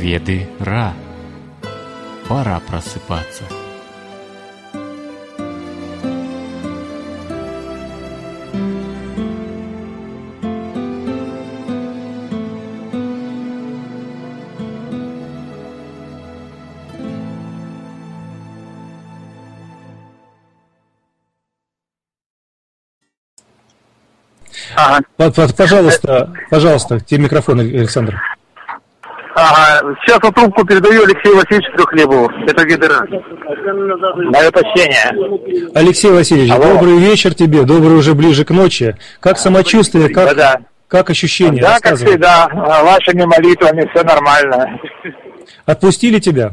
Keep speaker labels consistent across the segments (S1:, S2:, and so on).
S1: Веды Ра. Пора просыпаться.
S2: Ага.
S3: Пожалуйста, пожалуйста, тебе микрофон, Александр.
S2: Ага. Сейчас вот трубку передаю Алексею Васильевичу Трехлебову. Это Гидера. Мое почтение.
S3: Алексей Васильевич,
S2: Алло.
S3: добрый вечер тебе, добрый уже ближе к ночи. Как самочувствие, как,
S2: Да-да.
S3: как ощущения?
S2: Да, как всегда, а, вашими молитвами все нормально.
S3: Отпустили тебя?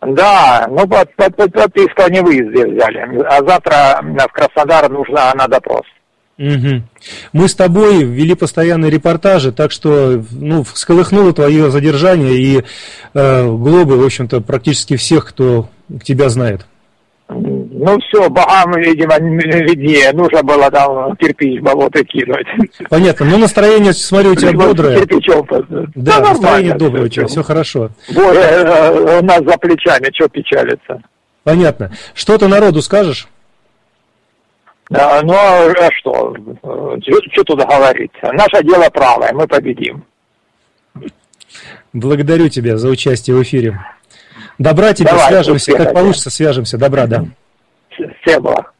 S2: Да, ну под, под, под подписку о невыезде взяли. А завтра в Краснодар нужно на допрос.
S3: Мгм. Мы с тобой вели постоянные репортажи, так что ну, всколыхнуло твое задержание и э, глобы, в общем-то, практически всех, кто тебя знает.
S2: Ну все, богам, видимо, виднее. Нужно было там кирпич болото кинуть.
S3: Понятно, но настроение, смотрю, у тебя
S2: Вот
S3: бодрое.
S2: кирпичом
S3: Да,
S2: нормально
S3: настроение доброе у тебя, все хорошо.
S2: Горе э, у нас за плечами, что печалиться.
S3: Понятно. Что ты народу скажешь?
S2: А, Ну, а что? Что тут говорить? Наше дело правое, мы победим.
S3: Благодарю тебя за участие в эфире. Добра тебе,
S2: Давай,
S3: свяжемся,
S2: успеха
S3: как получится, свяжемся. Добра, да.
S2: Всем благ.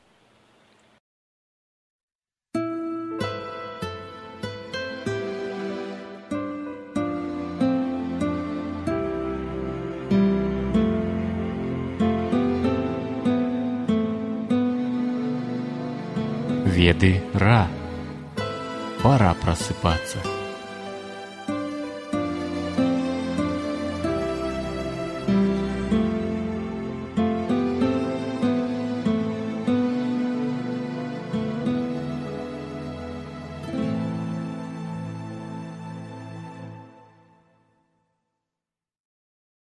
S1: Веды Ра. Пора просыпаться.